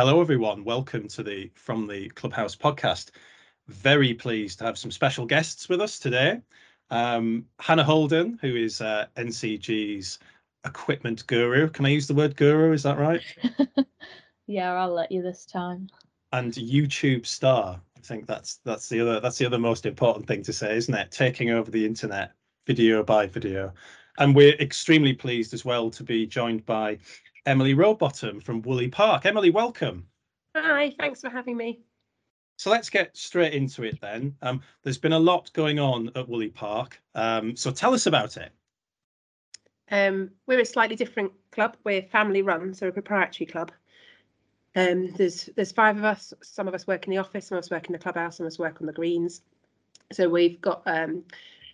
Hello, everyone. Welcome to the From the Clubhouse podcast. Very pleased to have some special guests with us today. Um, Hannah Holden, who is uh, NCG's equipment guru. Can I use the word guru? Is that right? yeah, I'll let you this time. And YouTube star. I think that's that's the other that's the other most important thing to say, isn't it? Taking over the internet, video by video. And we're extremely pleased as well to be joined by Emily Rowbottom from Woolley Park. Emily, welcome. Hi, thanks for having me. So let's get straight into it then. Um, there's been a lot going on at Woolley Park. Um, so tell us about it. Um, we're a slightly different club. We're family run, so a proprietary club. Um, there's there's five of us. Some of us work in the office, some of us work in the clubhouse, some of us work on the greens. So we've got um,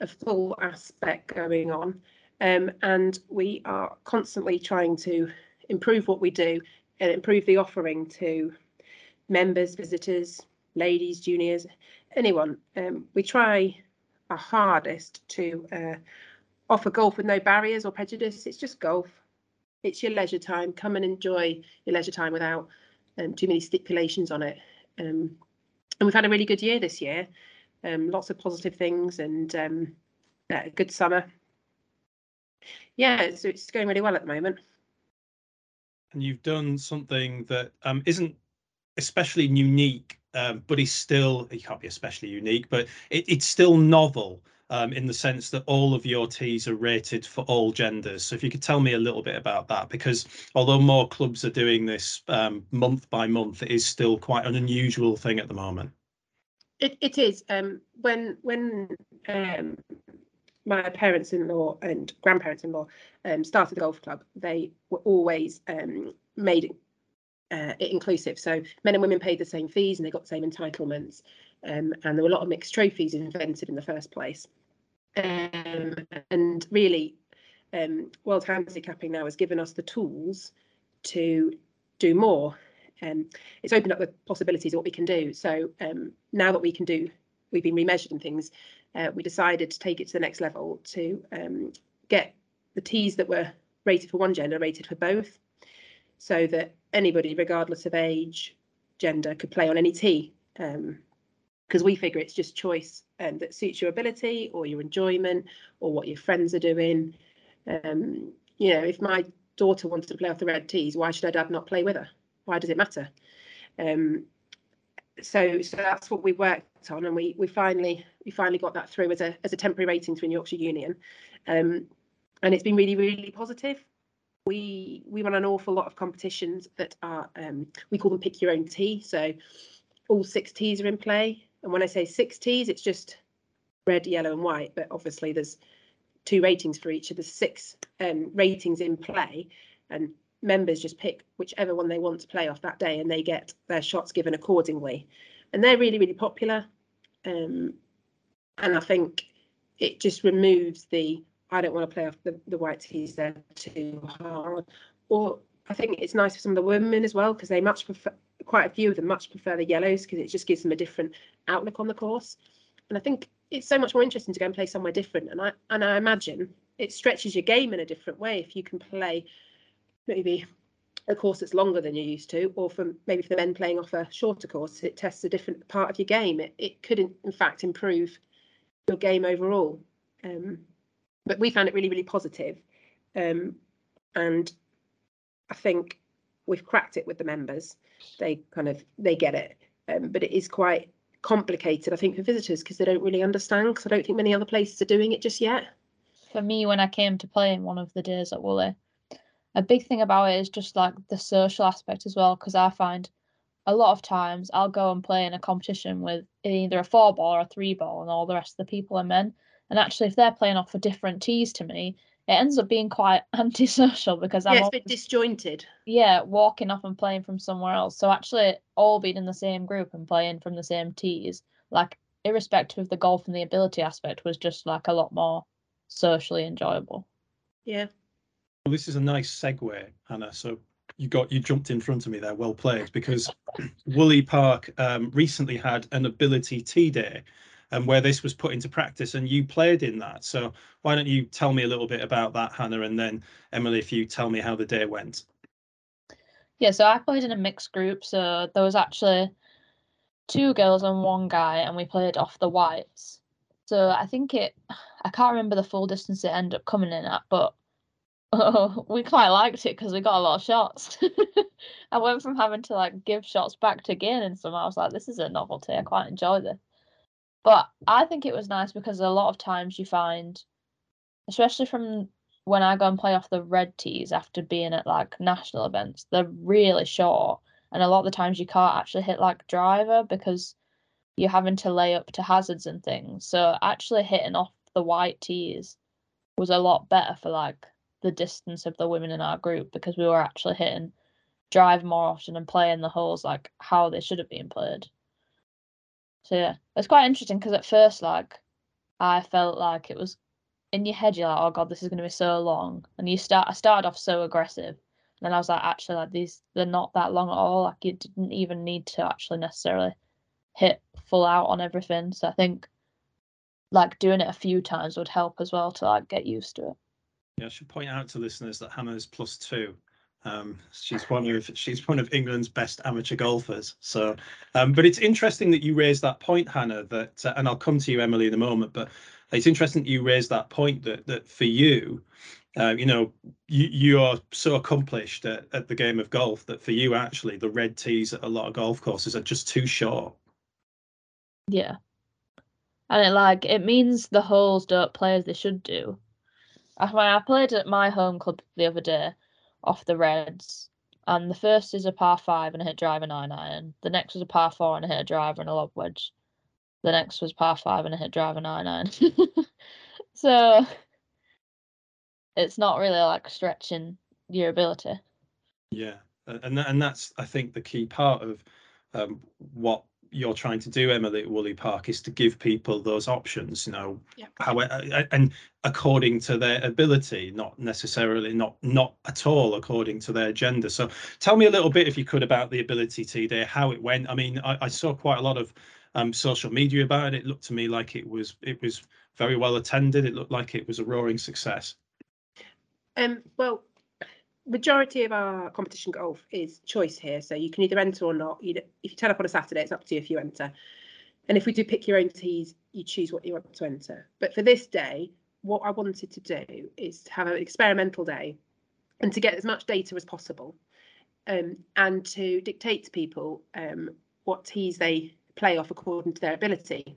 a full aspect going on, um, and we are constantly trying to improve what we do and improve the offering to members, visitors, ladies, juniors, anyone. Um, we try our hardest to uh, offer golf with no barriers or prejudice. It's just golf. It's your leisure time. Come and enjoy your leisure time without um, too many stipulations on it. Um, and we've had a really good year this year. Um, lots of positive things and um, a good summer. Yeah, so it's going really well at the moment and you've done something that um, not especially unique, um, but is still it can't be especially unique, but it, it's still novel um, in the sense that all of your tees are rated for all genders. So if you could tell me a little bit about that, because although more clubs are doing this um, month by month, it is still quite an unusual thing at the moment. It, it is. Um, when when um, my parents-in-law and grandparents-in-law um, started the golf club, they were always um, made uh, it inclusive. So men and women paid the same fees and they got the same entitlements. Um, and there were a lot of mixed trophies invented in the first place. Um, and really, um, World Handicapping now has given us the tools to do more. Um, it's opened up the possibilities of what we can do. So now that we can do, we've been remeasured and things, uh, we decided to take it to the next level to um, get the tees that were rated for one gender rated for both, so that anybody, regardless of age, gender, could play on any tee. Because um, we figure it's just choice um, that suits your ability or your enjoyment or what your friends are doing. Um, you know, if my daughter wanted to play off the red tees, why should her dad not play with her? Why does it matter? Um, so so that's what we worked on and we we finally we finally got that through as a as a temporary rating through Yorkshire Union. Um, and it's been really really positive. We we run an awful lot of competitions that are um, we call them pick your own tee. So all six tees are in play. And when I say six tees it's just red yellow and white. But obviously there's two ratings for each of the six um, ratings in play. And members just pick whichever one they want to play off that day and they get their shots given accordingly. And they're really, really popular. Um, and I think it just removes the I don't want to play off the, the white tees, they're too hard. Or I think it's nice for some of the women as well because they much prefer quite a few of them much prefer the yellows because it just gives them a different outlook on the course. And I think it's so much more interesting to go and play somewhere different. And I and I imagine it stretches your game in a different way if you can play maybe a course that's longer than you're used to, or for maybe for the men playing off a shorter course, it tests a different part of your game. It, it could, in, in fact, improve your game overall. Um, but we found it really, really positive. Um, and I think we've cracked it with the members. They kind of they get it, um, but it is quite complicated. I think for visitors because they don't really understand. Because I don't think many other places are doing it just yet. For me, when I came to play in one of the days at Woolley, a big thing about it is just like the social aspect as well because i find a lot of times i'll go and play in a competition with either a four ball or a three ball and all the rest of the people are men and actually if they're playing off for different tees to me it ends up being quite antisocial because yeah, I'm it's a bit disjointed. Yeah, walking off and playing from somewhere else. So actually, all being in the same group and playing from the same tees, like irrespective of the golf and the ability aspect, was just like a lot more socially enjoyable. Yeah, well, this is a nice segue, Hannah. So you got you jumped in front of me there. Well played, because Woolley Park um, recently had an ability tee day, and um, where this was put into practice, and you played in that. So why don't you tell me a little bit about that, Hannah, and then Emily, if you tell me how the day went. Yeah, so I played in a mixed group, so there was actually two girls and one guy, and we played off the whites. So I think it, I can't remember the full distance it ended up coming in at, but oh, we quite liked it because we got a lot of shots. I went from having to like give shots back to gaining some. I was like, this is a novelty. I quite enjoy this. But I think it was nice because a lot of times you find, especially from when I go and play off the red tees after being at like national events, they're really short. And a lot of the times you can't actually hit like driver because you're having to lay up to hazards and things. So actually hitting off the white tees was a lot better for like the distance of the women in our group because we were actually hitting drive more often and playing the holes like how they should have been played. So yeah, it's quite interesting because at first like I felt like it was in your head you're like, oh god, this is gonna be so long. And you start I started off so aggressive. And then I was like, actually like these they're not that long at all. Like you didn't even need to actually necessarily hit full out on everything. So I think like doing it a few times would help as well to like get used to it. Yeah, I should point out to listeners that Hannah's plus two. Um, she's one of she's one of England's best amateur golfers. So, um, but it's interesting that you raised that point, Hannah. That uh, and I'll come to you, Emily, in a moment. But it's interesting that you raised that point that that for you, uh, you know, you you are so accomplished at, at the game of golf that for you actually the red tees at a lot of golf courses are just too short. Yeah. And it like it means the holes don't play as they should do. I, I played at my home club the other day off the reds, and the first is a par five and I hit driver nine iron. The next was a par four and I hit a driver and a lob wedge. The next was par five and I hit driver nine iron. so it's not really like stretching your ability. Yeah, and and that's I think the key part of um, what you're trying to do, Emily, at Woolley Park, is to give people those options. You know, Yeah. how and according to their ability, not necessarily not not at all according to their gender. So, tell me a little bit, if you could, about the ability tee day, how it went. I mean, I, I saw quite a lot of um, social media about it. It looked to me like it was it was very well attended. It looked like it was a roaring success. Um, well, majority of our competition golf is choice here, so you can either enter or not. You, if you turn up on a Saturday, it's up to you if you enter. And if we do pick your own tees, you choose what you want to enter. But for this day, what I wanted to do is to have an experimental day and to get as much data as possible um, and to dictate to people um, what tees they play off according to their ability.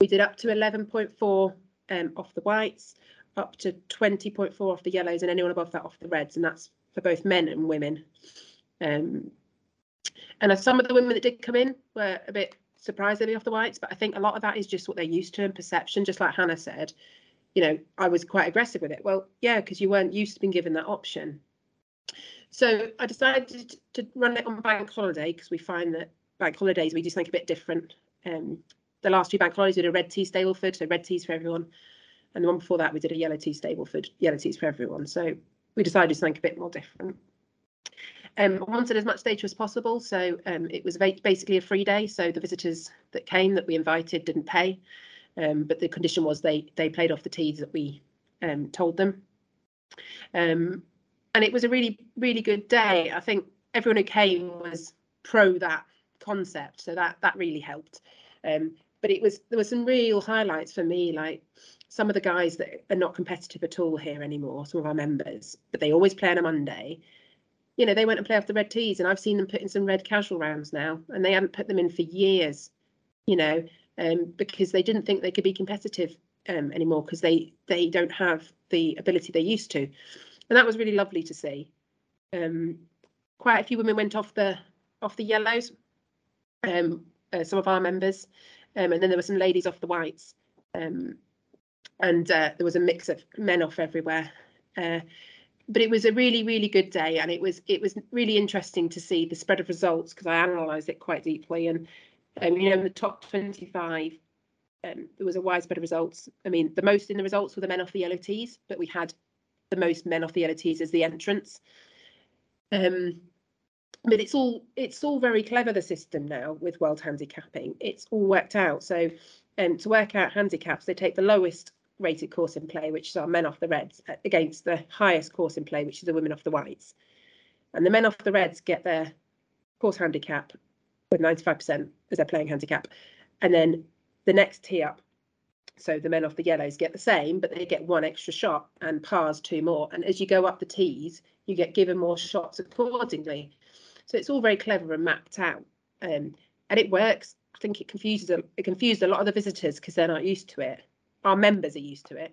We did up to 11.4 um, off the whites, up to 20.4 off the yellows, and anyone above that off the reds, and that's for both men and women. Um, and some of the women that did come in were a bit surprisingly off the whites, but I think a lot of that is just what they're used to and perception, just like Hannah said. You know, I was quite aggressive with it. Well, yeah, because you weren't used to being given that option. So I decided to run it on bank holiday because we find that bank holidays we do something a bit different. Um, the last two bank holidays we did a red tee Stableford, so red tees for everyone. And the one before that we did a yellow tee Stableford, yellow tees for everyone. So we decided to something a bit more different. Um, I wanted as much data as possible, so um, it was basically a free day. So the visitors that came that we invited didn't pay, um, but the condition was they they played off the tees that we um, told them. Um, and it was a really really good day. I think everyone who came was pro that concept, so that that really helped. Um, but it was there were some real highlights for me, like some of the guys that are not competitive at all here anymore, some of our members, but they always play on a Monday. You know, they went and play off the red tees, and I've seen them put in some red casual rounds now, and they haven't put them in for years. You know, um, because they didn't think they could be competitive um, anymore because they they don't have the ability they used to, and that was really lovely to see. Um, quite a few women went off the off the yellows, um, uh, some of our members, um, and then there were some ladies off the whites, um, and uh, there was a mix of men off everywhere. Uh, but it was a really, really good day, and it was it was really interesting to see the spread of results because I analysed it quite deeply. And um, you know, in the top 25, um, there was a wide spread of results. I mean, the most in the results were the men off the yellow tees, but we had the most men off the yellow tees as the entrance. Um, but it's all it's all very clever the system now with world handicapping. It's all worked out. So, um, to work out handicaps, they take the lowest rated course in play, which is our men off the reds, against the highest course in play, which is the women off the whites. and the men off the reds get their course handicap with 95% as their playing handicap, and then the next tee up. So the men off the yellows get the same, but they get one extra shot and pars two more. And as you go up the tees, you get given more shots accordingly. So it's all very clever and mapped out, um, and it works. I think it confuses them. It confused a lot of the visitors because they're not used to it. Our members are used to it,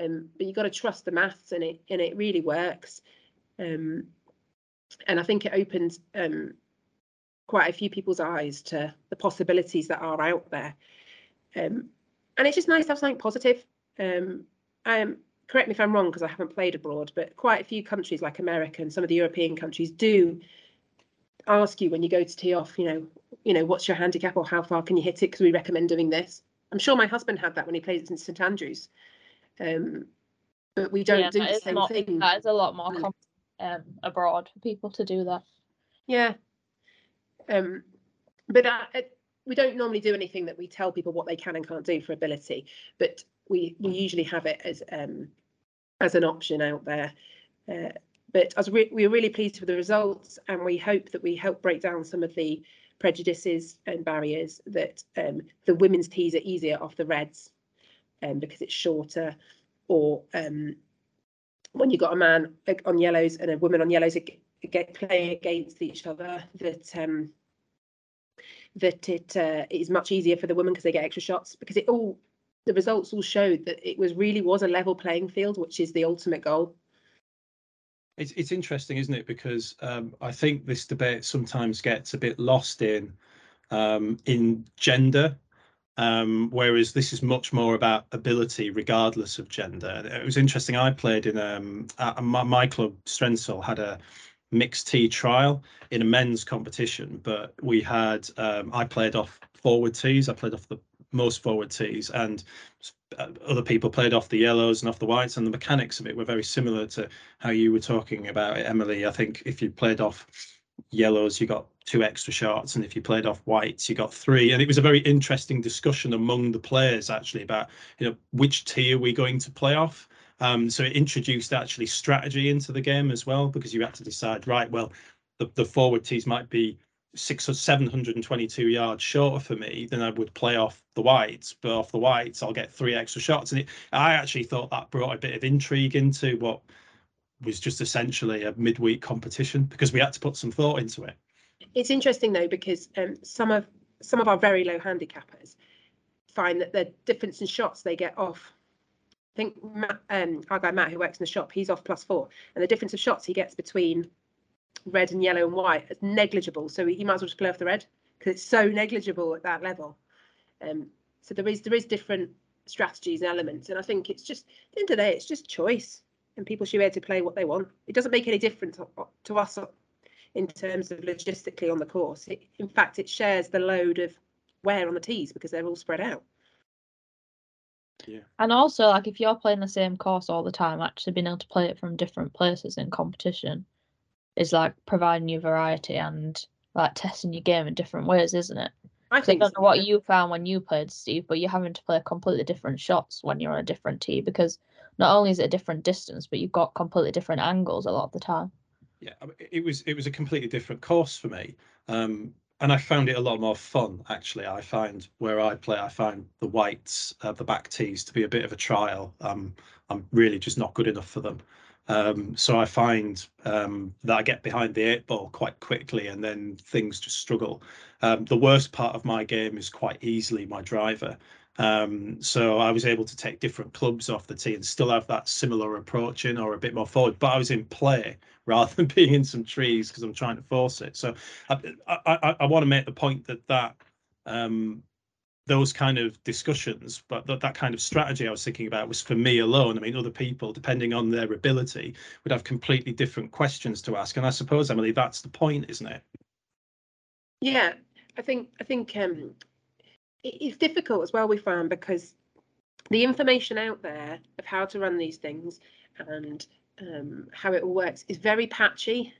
um, but you've got to trust the maths, and it and it really works. Um, and I think it opens um, quite a few people's eyes to the possibilities that are out there. Um, and it's just nice to have something positive. Um, correct me if I'm wrong because I haven't played abroad, but quite a few countries like America and some of the European countries do ask you when you go to tee off, you know, you know, what's your handicap or how far can you hit it? Because we recommend doing this. I'm sure my husband had that when he played in St Andrews. Um, but we don't Yeah, do the same more- thing. That is a lot more Mm. common um, abroad for people to do that. Yeah. Um, but we don't normally do anything that we tell people what they can and can't do for ability, but we we usually have it as um as an option out there. Uh, but as re- we're really pleased with the results, and we hope that we help break down some of the prejudices and barriers that um, the women's tees are easier off the reds, um, because it's shorter, or um, when you've got a man on yellows and a woman on yellows get playing against each other, that um, that it uh, is much easier for the women because they get extra shots because it all the results all showed that it was really was a level playing field, which is the ultimate goal. It's it's interesting, isn't it? Because um, I think this debate sometimes gets a bit lost in um, in gender, um, whereas this is much more about ability, regardless of gender. It was interesting. I played in um, my, my club, Strensall, had a mixed tee trial in a men's competition, but we had um, I played off forward tees. I played off the most forward tees, and other people played off the yellows and off the whites, and the mechanics of it were very similar to how you were talking about it, Emily. I think if you played off yellows, you got two extra shots, and if you played off whites, you got three. And it was a very interesting discussion among the players actually about you know which tee are we going to play off. Um, so it introduced actually strategy into the game as well because you had to decide right. Well, the, the forward tees might be six or seven hundred and twenty-two yards shorter for me, than I would play off the whites. But off the whites, I'll get three extra shots. And it, I actually thought that brought a bit of intrigue into what was just essentially a midweek competition because we had to put some thought into it. It's interesting though because um, some of some of our very low handicappers find that the difference in shots they get off. I think Matt, um, our guy Matt, who works in the shop, he's off plus four, and the difference of shots he gets between red and yellow and white is negligible. So he might as well just play off the red because it's so negligible at that level. Um, so there is there is different strategies and elements, and I think it's just at the end of the day, it's just choice, and people should be able to play what they want. It doesn't make any difference to, to us in terms of logistically on the course. It, in fact, it shares the load of wear on the tees because they're all spread out. Yeah. And also, like if you're playing the same course all the time, actually being able to play it from different places in competition is like providing you variety and like testing your game in different ways, isn't it? I think don't so, know what you found when you played, Steve, but you're having to play completely different shots when you're on a different tee because not only is it a different distance, but you've got completely different angles a lot of the time. Yeah, it was it was a completely different course for me, um, and I found it a lot more fun. Actually, I find where I play, I find the whites, uh, the back tees, to be a bit of a trial. Um, I'm really just not good enough for them. Um, so I find um, that I get behind the eight ball quite quickly, and then things just struggle. Um, the worst part of my game is quite easily my driver. Um, so I was able to take different clubs off the tee and still have that similar approach in or a bit more forward, but I was in play rather than being in some trees because I'm trying to force it. So I, I, I, I want to make the point that that um, those kind of discussions, but that, that kind of strategy I was thinking about was for me alone. I mean, other people, depending on their ability, would have completely different questions to ask. And I suppose, Emily, that's the point, isn't it? Yeah, I think I think um, it's difficult as well. We found because the information out there of how to run these things and um, how it all works is very patchy.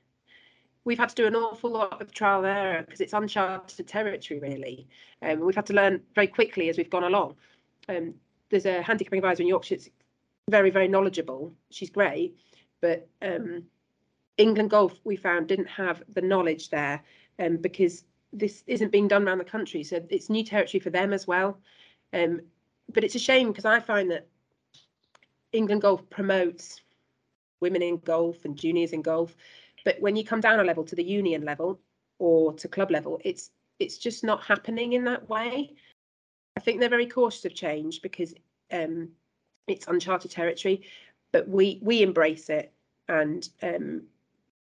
We've had to do an awful lot of trial and error because it's uncharted territory, really. Um, we've had to learn very quickly as we've gone along. Um, there's a handicapping advisor in Yorkshire, that's very, very knowledgeable. She's great, but um, England Golf we found didn't have the knowledge there, um, because this isn't being done around the country, so it's new territory for them as well. Um, but it's a shame because I find that England Golf promotes women in golf and juniors in golf, but when you come down a level to the union level or to club level, it's it's just not happening in that way. I think they're very cautious of change because um, it's uncharted territory, but we we embrace it and um,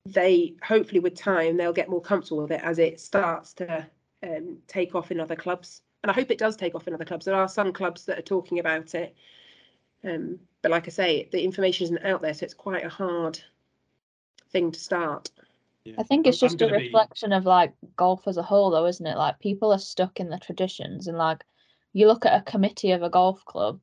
they hopefully with time they'll get more comfortable with it as it starts to um, take off in other clubs. And I hope it does take off in other clubs. There are some clubs that are talking about it, um, but like I say, the information isn't out there, so it's quite a hard thing to start. Yeah. I think it's I'm- I'm just a gonna be- reflection of like golf as a whole, though, isn't it? Like people are stuck in the traditions, and like you look at a committee of a golf club,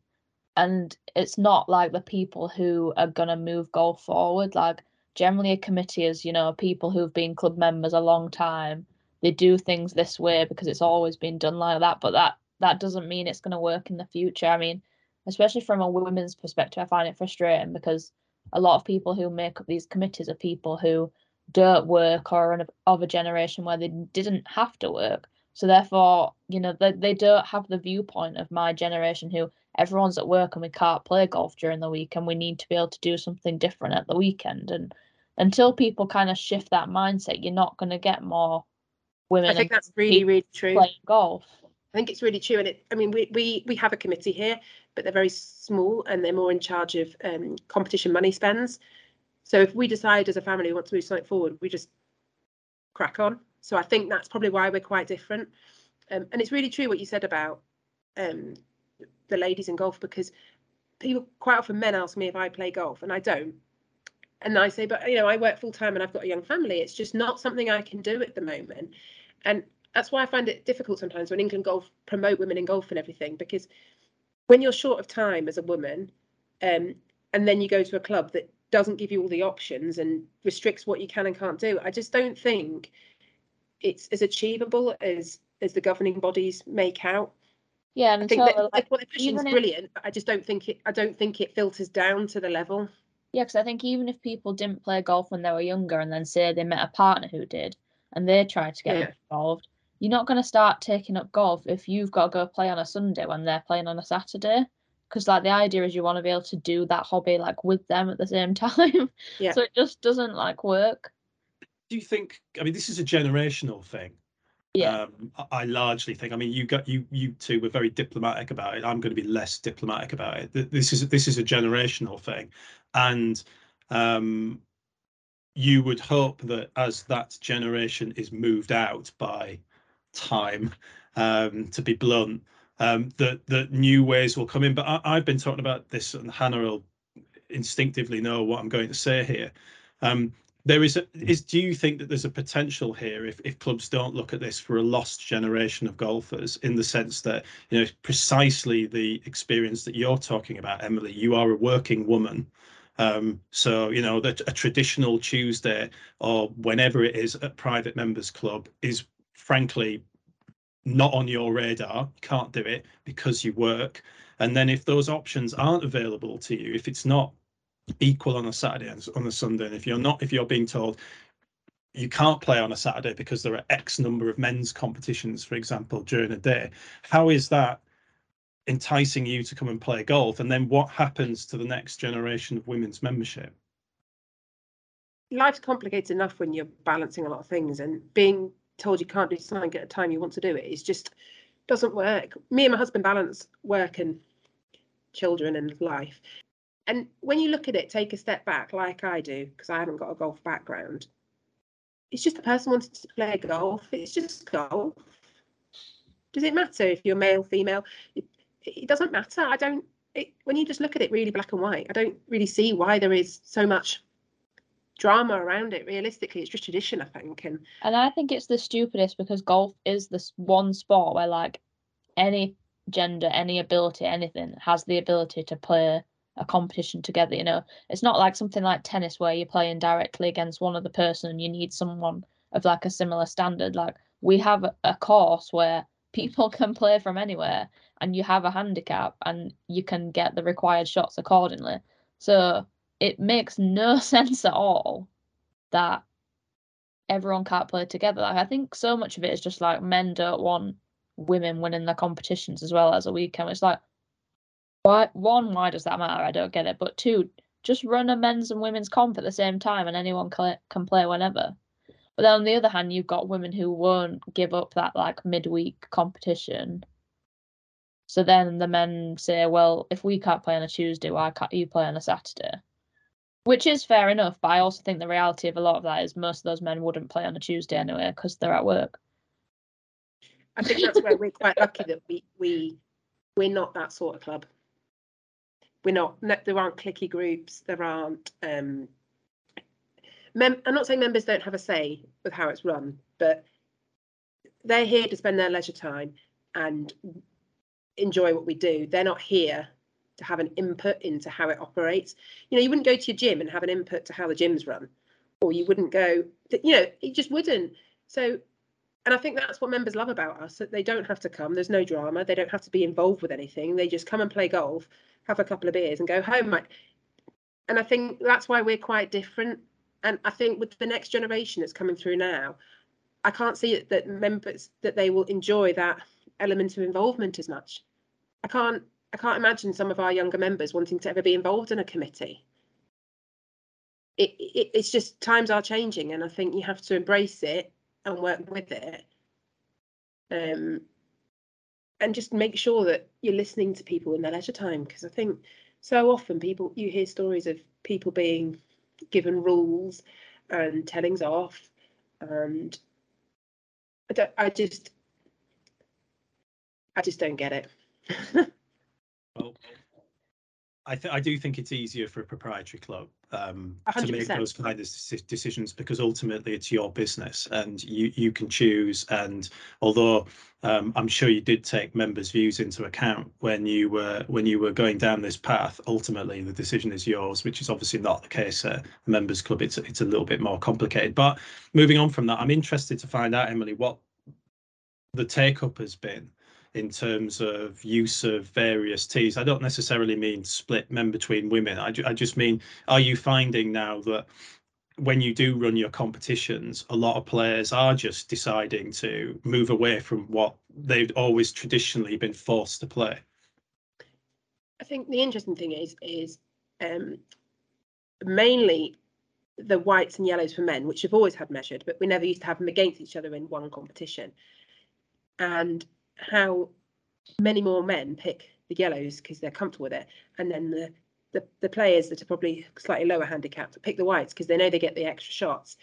and it's not like the people who are gonna move golf forward. Like generally, a committee is you know people who've been club members a long time. They do things this way because it's always been done like that, but that that doesn't mean it's gonna work in the future. I mean, especially from a women's perspective, I find it frustrating because a lot of people who make up these committees are people who don't work or are of a generation where they didn't have to work. So therefore, you know, they, they don't have the viewpoint of my generation who everyone's at work and we can't play golf during the week and we need to be able to do something different at the weekend. And until people kind of shift that mindset, you're not going to get more women I think that's really, really true. playing golf. I think it's really true, and it. I mean, we we we have a committee here, but they're very small, and they're more in charge of um, competition money spends. So if we decide as a family we want to move something forward, we just crack on. So I think that's probably why we're quite different. Um, and it's really true what you said about um, the ladies in golf because people quite often men ask me if I play golf, and I don't. And I say, but you know, I work full time and I've got a young family. It's just not something I can do at the moment. And that's why I find it difficult sometimes when England Golf promote women in golf and everything, because when you're short of time as a woman, um, and then you go to a club that doesn't give you all the options and restricts what you can and can't do, I just don't think it's as achievable as as the governing bodies make out. Yeah, I and think so that like what they're pushing is even if- brilliant, but I just don't think it. I don't think it filters down to the level. Yeah, because I think even if people didn't play golf when they were younger and then say they met a partner who did and they tried to get Yeah. involved, you're not going to start taking up golf if you've got to go play on a Sunday when they're playing on a Saturday. Because like the idea is you want to be able to do that hobby like with them at the same time. Yeah. So it just doesn't like work. Do you think? I mean, this is a generational thing. Yeah. Um, I- I largely think. I mean, you got you you two were very diplomatic about it. I'm going to be less diplomatic about it. Th- This is this is a generational thing, and um, you would hope that as that generation is moved out by time, um, to be blunt, um, that that new ways will come in. But I, I've been talking about this, and Hannah will instinctively know what I'm going to say here. Um, there is a, is do you think that there's a potential here if, if clubs don't look at this for a lost generation of golfers in the sense that you know precisely the experience that you're talking about emily you are a working woman um, so you know that a traditional tuesday or whenever it is at private members club is frankly not on your radar you can't do it because you work and then if those options aren't available to you if it's not equal on a Saturday and on a Sunday. And if you're not, if you're being told you can't play on a Saturday because there are X number of men's competitions, for example, during a day, how is that enticing you to come and play golf? And then what happens to the next generation of women's membership? life's complicated enough when you're balancing a lot of things and being told you can't do something at a time you want to do it. it is just doesn't work. Me and my husband balance work and children and life. And when you look at it take a step back like i do because i haven't got a golf background. It's just a person wanting to play golf. It's just golf. Does it matter if you're male female? It, it doesn't matter. I don't it, when you just look at it really black and white i don't really see why there is so much drama around it realistically it's just tradition i think and And I think it's the stupidest because golf is this one sport where like any gender, any ability, anything has the ability to play a competition together. You know, it's not like something like tennis where you're playing directly against one other person and you need someone of like a similar standard. Like we have a- a course where people can play from anywhere and you have a handicap and you can get the required shots accordingly. So it makes no sense at all that everyone can't play together. Like I think so much of it is just like men don't want women winning their competitions as well as a weekend. It's like why one, why does that matter? I don't get it. But two, just run a men's and women's comp at the same time and anyone can, can play whenever. But then on the other hand, you've got women who won't give up that like midweek competition. So then the men say, well, if we can't play on a Tuesday, why can't you play on a Saturday? Which is fair enough, but I also think the reality of a lot of that is most of those men wouldn't play on a Tuesday anyway because they're at work. I think that's where we're quite lucky that we we we're not that sort of club. We're not. No, there aren't clicky groups. There aren't. Um, mem- I'm not saying members don't have a say with how it's run, but they're here to spend their leisure time and enjoy what we do. They're not here to have an input into how it operates. You know, you wouldn't go to your gym and have an input to how the gym's run, or you wouldn't go. You know, it just wouldn't. So and I think that's what members love about us that they don't have to come. There's no drama. They don't have to be involved with anything. They just come and play golf, have a couple of beers, and go home. And I think that's why we're quite different. And I think with the next generation that's coming through now, I can't see that members that they will enjoy that element of involvement as much. I can't. I can't imagine some of our younger members wanting to ever be involved in a committee. It, it, it's just times are changing, and I think you have to embrace it and work with it. Um, and just make sure that you're listening to people in their leisure time because I think so often people you hear stories of people being given rules and tellings off and I, don't, I just I just don't get it. well, I, th- I do think it's easier for a proprietary club um, to make those kind of decisions because ultimately it's your business and you you can choose. And although um, I'm sure you did take members' views into account when you were when you were going down this path, ultimately the decision is yours, which is obviously not the case at a members' club. It's it's a little bit more complicated. But moving on from that, I'm interested to find out, Emily, what the take up has been in terms of use of various tees. I don't necessarily mean split men between women. I, ju- I just mean, are you finding now that when you do run your competitions, a lot of players are just deciding to move away from what they've always traditionally been forced to play? I think the interesting thing is is um, mainly the whites and yellows for men, which have always had measured, but we never used to have them against each other in one competition. And how many more men pick the yellows because they're comfortable with it, and then the, the the players that are probably slightly lower handicapped pick the whites because they know they get the extra shots.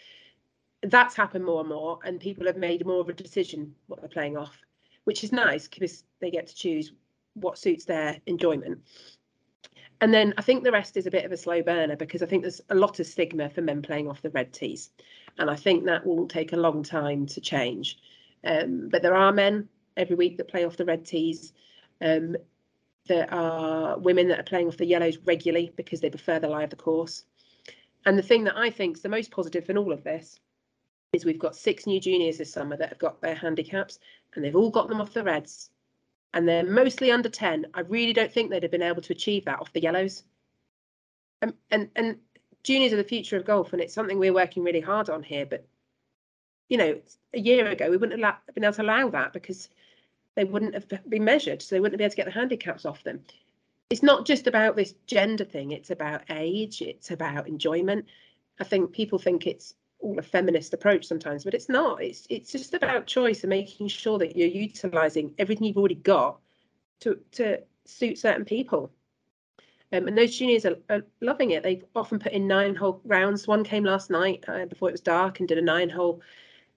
That's happened more and more, and people have made more of a decision what they're playing off, which is nice because they get to choose what suits their enjoyment. And then I think the rest is a bit of a slow burner because I think there's a lot of stigma for men playing off the red tees. And I think that will take a long time to change. Um, but there are men every week that play off the red tees. Um, there are women that are playing off the yellows regularly because they prefer the lie of the course. And the thing that I think is the most positive in all of this is we've got six new juniors this summer that have got their handicaps and they've all got them off the reds. And they're mostly under 10. I really don't think they'd have been able to achieve that off the yellows. Um, and and juniors are the future of golf, and it's something we're working really hard on here. But you know, a year ago we wouldn't have been able to allow that because they wouldn't have been measured, so they wouldn't be able to get the handicaps off them. It's not just about this gender thing, it's about age, it's about enjoyment. I think people think it's all a feminist approach sometimes, but it's not. It's it's just about choice and making sure that you're utilizing everything you've already got to to suit certain people. Um, and those juniors are, are, loving it. They've often put in nine hole rounds. One came last night uh, before it was dark and did a nine hole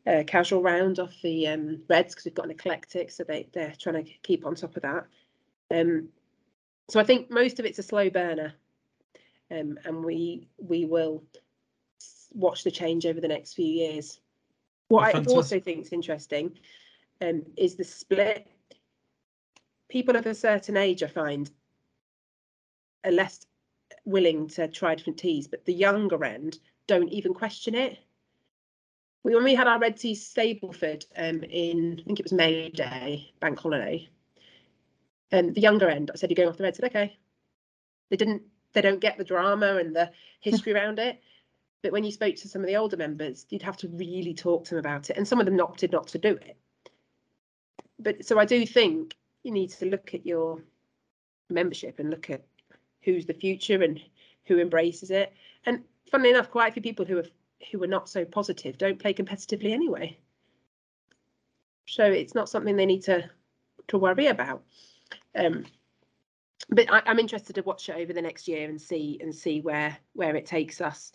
uh, casual round off the um, Reds because we've got an eclectic, so they they're trying to keep on top of that. Um, so I think most of it's a slow burner, um, and we we will watch the change over the next few years. What I also think is interesting um, is the split. People of a certain age, I find, are less willing to try different tees, but the younger end don't even question it we, when we had our Red Tee Stableford um, in, I think it was May Day, bank holiday, and the younger end, I said, You're going off the red. I said, Okay. They didn't, they don't get the drama and the history around it. but when you spoke to some of the older members, you'd have to really talk to them about it, and some of them opted not to do it. But so I do think you need to look at your membership and look at who's the future and who embraces it. And funnily enough, quite a few people who are who are not so positive don't play competitively anyway. So it's not something they need to to worry about. Um, but I, am interested to watch it over the next year and see and see where where it takes us.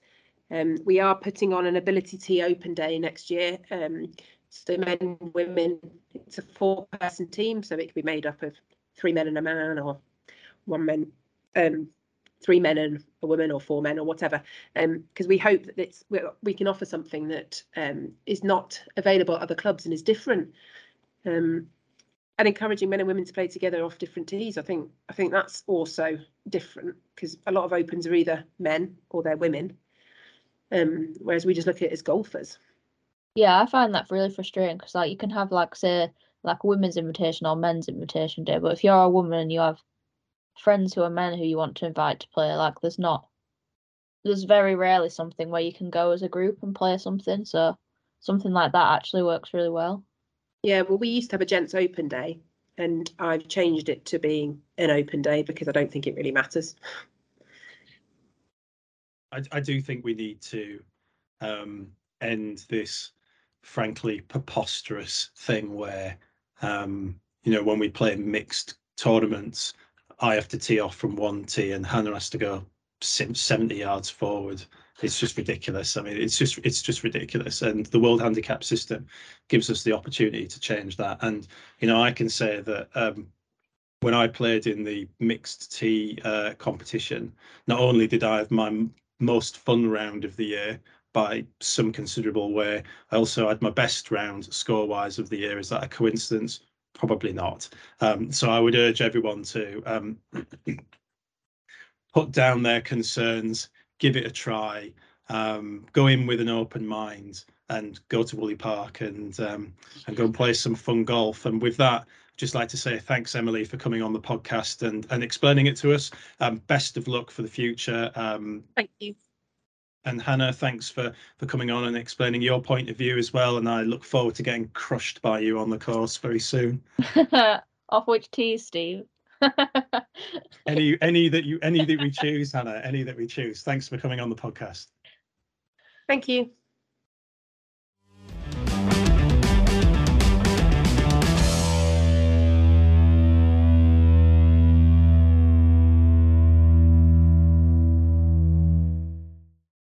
Um, we are putting on an Ability T Open Day next year. Um, so men, women, it's a four-person team, so it could be made up of three men and a man, or one man, um, three men and a woman, or four men, or whatever. Because um, we hope that it's we can offer something that um, is not available at other clubs and is different. Um, and encouraging men and women to play together off different tees. I think I think that's also different because a lot of opens are either men or they're women, um, whereas we just look at it as golfers. Yeah, I find that really frustrating because like you can have like say like a women's invitation or men's invitation day, but if you're a woman and you have friends who are men who you want to invite to play, like there's not there's very rarely something where you can go as a group and play something. So something like that actually works really well. Yeah, well, we used to have a gents open day, and I've changed it to being an open day because I don't think it really matters. I, I do think we need to um, end this, frankly, preposterous thing where, um, you know, when we play mixed tournaments, I have to tee off from one tee and Hannah has to go 70 yards forward it's just ridiculous. I mean, it's just it's just ridiculous. And the world handicap system gives us the opportunity to change that. And you know, I can say that um, when I played in the mixed tee uh, competition, not only did I have my most fun round of the year by some considerable way, I also had my best round score wise of the year. Is that a coincidence? Probably not. Um, so I would urge everyone to um, put down their concerns give it a try, um, go in with an open mind, and go to Woolley Park and um, and go and play some fun golf. And with that, just like to say thanks, Emily, for coming on the podcast and and explaining it to us. Um, best of luck for the future. Um, Thank you. And Hannah, thanks for for coming on and explaining your point of view as well. And I look forward to getting crushed by you on the course very soon. Off which tee, Steve? any any that you any that we choose, Hannah, any that we choose. Thanks for coming on the podcast. Thank you.